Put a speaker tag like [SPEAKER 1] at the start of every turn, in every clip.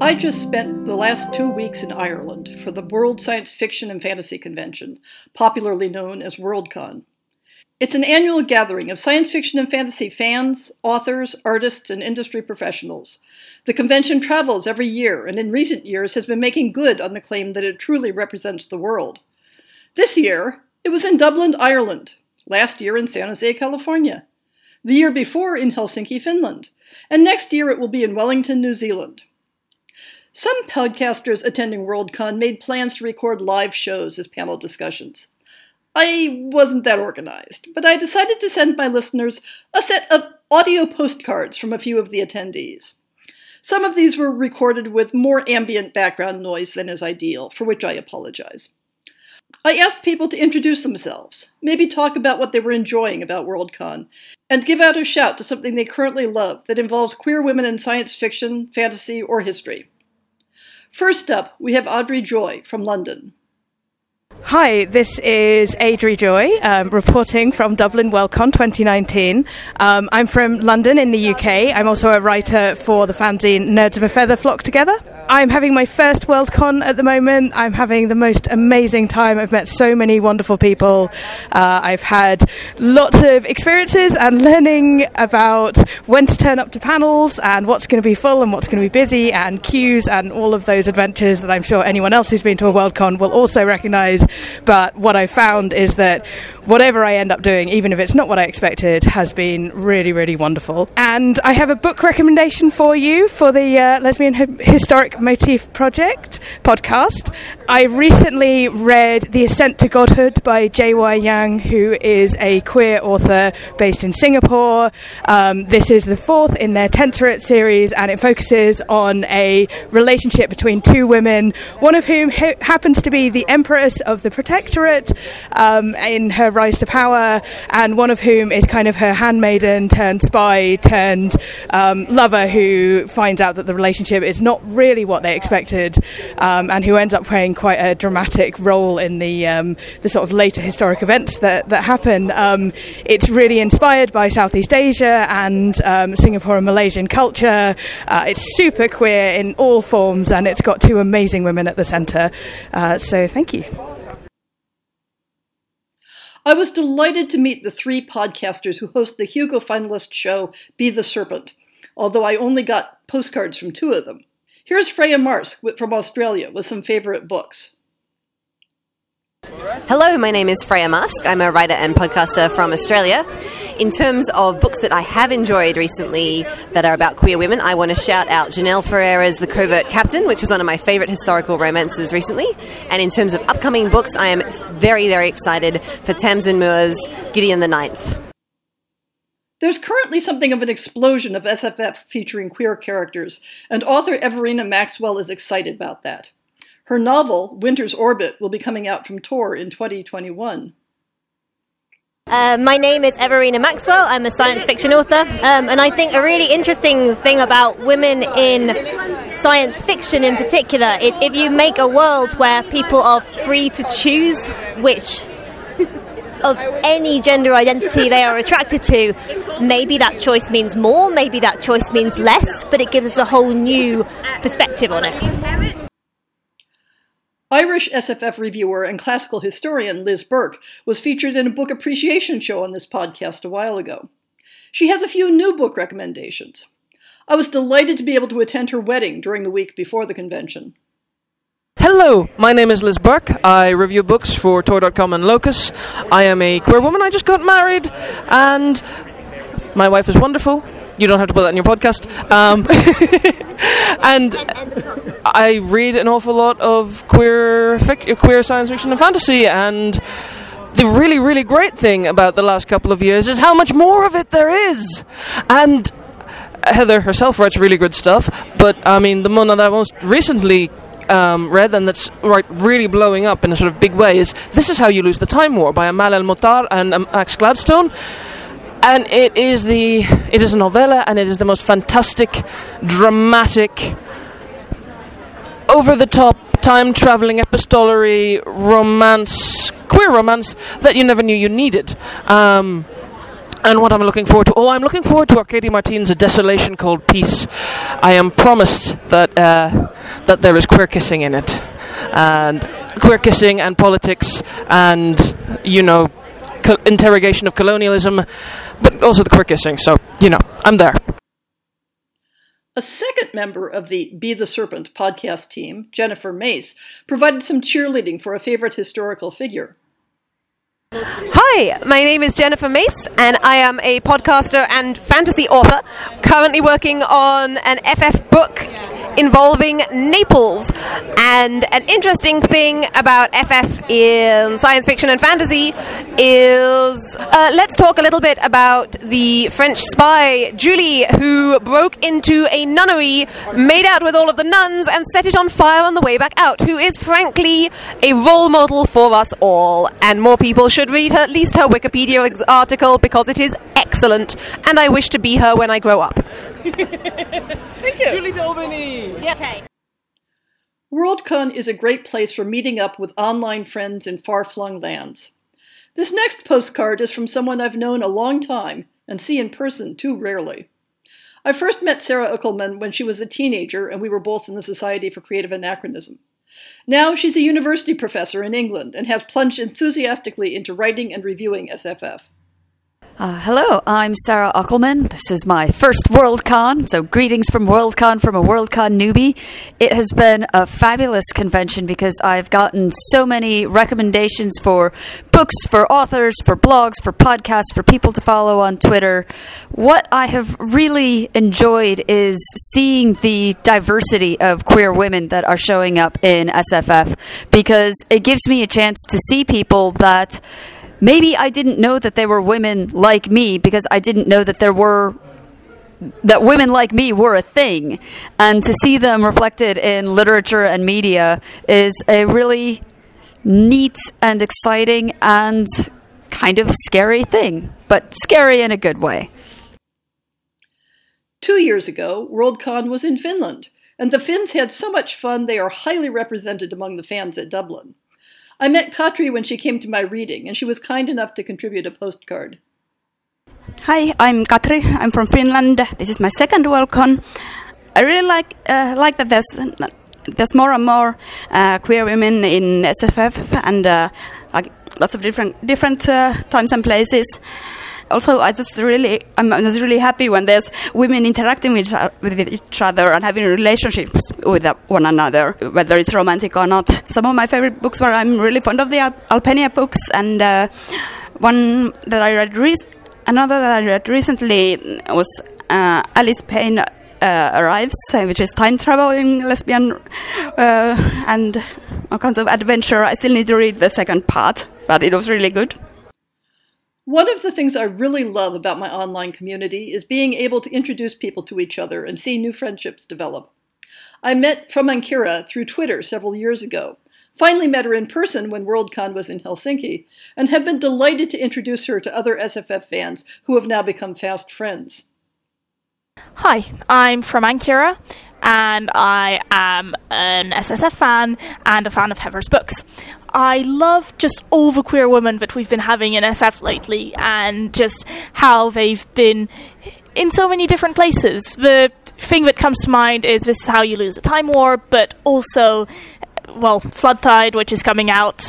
[SPEAKER 1] I just spent the last two weeks in Ireland for the World Science Fiction and Fantasy Convention, popularly known as Worldcon. It's an annual gathering of science fiction and fantasy fans, authors, artists, and industry professionals. The convention travels every year and in recent years has been making good on the claim that it truly represents the world. This year, it was in Dublin, Ireland. Last year in San Jose, California. The year before in Helsinki, Finland. And next year it will be in Wellington, New Zealand. Some podcasters attending Worldcon made plans to record live shows as panel discussions. I wasn't that organized, but I decided to send my listeners a set of audio postcards from a few of the attendees. Some of these were recorded with more ambient background noise than is ideal, for which I apologize. I asked people to introduce themselves, maybe talk about what they were enjoying about Worldcon, and give out a shout to something they currently love that involves queer women in science fiction, fantasy, or history. First up, we have Adri Joy from London.
[SPEAKER 2] Hi, this is Adri Joy, um, reporting from Dublin Worldcon 2019. Um, I'm from London in the UK. I'm also a writer for the fanzine Nerds of a Feather Flock Together. I'm having my first Worldcon at the moment. I'm having the most amazing time. I've met so many wonderful people. Uh, I've had lots of experiences and learning about when to turn up to panels and what's going to be full and what's going to be busy and queues and all of those adventures that I'm sure anyone else who's been to a Worldcon will also recognize. But what I found is that whatever I end up doing, even if it's not what I expected, has been really, really wonderful. And I have a book recommendation for you for the uh, Lesbian Historic Motif Project podcast. I recently read The Ascent to Godhood by J.Y. Yang, who is a queer author based in Singapore. Um, this is the fourth in their Tensorate series, and it focuses on a relationship between two women, one of whom ha- happens to be the Empress of the Protectorate um, in her rise to power, and one of whom is kind of her handmaiden turned spy turned um, lover who finds out that the relationship is not really what they expected, um, and who ends up playing quite a dramatic role in the um, the sort of later historic events that that happen. Um, it's really inspired by Southeast Asia and um, Singapore and Malaysian culture. Uh, it's super queer in all forms, and it's got two amazing women at the centre. Uh, so thank you.
[SPEAKER 1] I was delighted to meet the three podcasters who host the Hugo finalist show Be the Serpent, although I only got postcards from two of them. Here's Freya Marske from Australia with some favorite books.
[SPEAKER 3] Hello, my name is Freya Marske. I'm a writer and podcaster from Australia. In terms of books that I have enjoyed recently that are about queer women, I want to shout out Jeannelle Ferreira's The Covert Captain, which was one of my favourite historical romances recently. And in terms of upcoming books, I am very, very excited for Tamsyn Muir's Gideon the Ninth.
[SPEAKER 1] There's currently something of an explosion of SFF featuring queer characters, and author Everina Maxwell is excited about that. Her novel, Winter's Orbit, will be coming out from Tor in 2021.
[SPEAKER 4] Uh, my name is Everina Maxwell. I'm a science fiction author, um, and I think a really interesting thing about women in science fiction in particular is if you make a world where people are free to choose which of any gender identity they are attracted to, maybe that choice means more, maybe that choice means less, but it gives us a whole new perspective on it.
[SPEAKER 1] Irish SFF reviewer and classical historian Liz Bourke was featured in a book appreciation show on this podcast a while ago. She has a few new book recommendations. I was delighted to be able to attend her wedding during the week before the convention.
[SPEAKER 5] Hello, my name is Liz Bourke. I review books for Tor.com and Locus. I am a queer woman. I just got married, and my wife is wonderful. You don't have to put that in your podcast. Um, and I read an awful lot of queer fic- queer science fiction and fantasy, and the really, really great thing about the last couple of years is how much more of it there is. And Heather herself writes really good stuff, but I mean, the one that I most recently um, read and that's right really blowing up in a sort of big way is This Is How You Lose the Time War by Amal El Mohtar and um, Max Gladstone. And it is the it is a novella and it is the most fantastic, dramatic, over the top, time traveling epistolary romance, queer romance that you never knew you needed. Um, and what I'm looking forward to. Oh, I'm looking forward to Arkady Martine's A Desolation Called Peace. I am promised that uh, that there is queer kissing in it, and queer kissing and politics, and you know, co- interrogation of colonialism, but also the queer kissing. So you know, I'm there.
[SPEAKER 1] A second member of the Be the Serpent podcast team, Jennifer Mace, provided some cheerleading for a favorite historical figure.
[SPEAKER 3] Hi, my name is Jennifer Mace, and I am a podcaster and fantasy author, currently working on an FF book involving Naples. And an interesting thing about FF in science fiction and fantasy is uh, let's talk a little bit about the French spy, Julie, who broke into a nunnery, made out with all of the nuns, and set it on fire on the way back out, who is frankly a role model for us all. And more people should read her, at least her Wikipedia article because it is excellent, and I wish to be her when I grow up.
[SPEAKER 5] Julie d'Aubigny.
[SPEAKER 4] Okay.
[SPEAKER 1] WorldCon is a great place for meeting up with online friends in far flung lands. This next postcard is from someone I've known a long time and see in person too rarely. I first met Sara Uckelman when she was a teenager and we were both in the Society for Creative Anachronism. Now she's a university professor in England and has plunged enthusiastically into writing and reviewing SFF.
[SPEAKER 6] Uh, hello, I'm Sara Uckelman. This is my first WorldCon, so greetings from WorldCon from a WorldCon newbie. It has been a fabulous convention because I've gotten so many recommendations for books, for authors, for blogs, for podcasts, for people to follow on Twitter. What I have really enjoyed is seeing the diversity of queer women that are showing up in SFF because it gives me a chance to see people that maybe I didn't know that there were women like me because I didn't know that there were that women like me were a thing and to see them reflected in literature and media is a really neat and exciting and kind of scary thing but scary in a good way
[SPEAKER 1] Two years ago, WorldCon was in Finland, and the Finns had so much fun they are highly represented among the fans at Dublin. I met Katri when she came to my reading, and she was kind enough to contribute a postcard.
[SPEAKER 7] Hi, I'm Katri. I'm from Finland. This is my second WorldCon. I really like uh, like that there's there's more and more uh, queer women in SFF and uh, like lots of different different uh, times and places. Also, I just really I'm just really happy when there's women interacting with, with each other and having relationships with one another, whether it's romantic or not. Some of my favorite books were I'm really fond of the Al- Alpennia books, and uh, one that I read rec- another that I read recently was uh, Alice Payne uh, Arrives, which is time traveling lesbian uh, and all kinds of adventure. I still need to read the second part, but it was really good.
[SPEAKER 1] One of the things I really love about my online community is being able to introduce people to each other and see new friendships develop. I met from Ankyra through Twitter several years ago, finally met her in person when WorldCon was in Helsinki, and have been delighted to introduce her to other SFF fans who have now become fast friends.
[SPEAKER 8] Hi, I'm from Ankyra, and I am an SSF fan and a fan of Heather's books. I love just all the queer women that we've been having in SF lately, and just how they've been in so many different places. The thing that comes to mind is This Is How You Lose a Time War, but also, well, Floodtide, which is coming out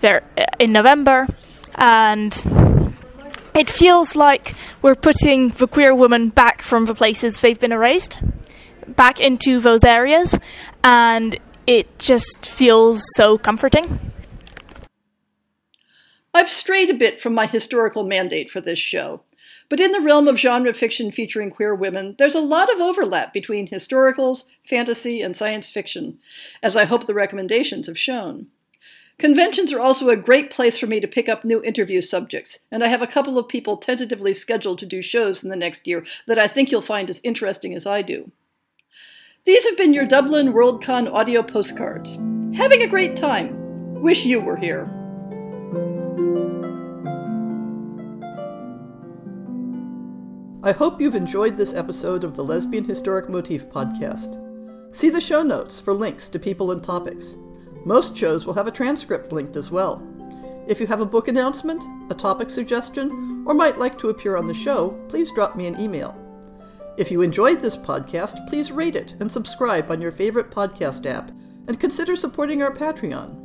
[SPEAKER 8] there uh, in November, and it feels like we're putting the queer woman back from the places they've been erased, back into those areas, and it just feels so comforting.
[SPEAKER 1] I've strayed a bit from my historical mandate for this show, but in the realm of genre fiction featuring queer women, there's a lot of overlap between historicals, fantasy, and science fiction, as I hope the recommendations have shown. Conventions are also a great place for me to pick up new interview subjects, and I have a couple of people tentatively scheduled to do shows in the next year that I think you'll find as interesting as I do. These have been your Dublin Worldcon audio postcards. Having a great time. Wish you were here. I hope you've enjoyed this episode of the Lesbian Historic Motif podcast. See the show notes for links to people and topics. Most shows will have a transcript linked as well. If you have a book announcement, a topic suggestion, or might like to appear on the show, please drop me an email. If you enjoyed this podcast, please rate it and subscribe on your favorite podcast app, and consider supporting our Patreon.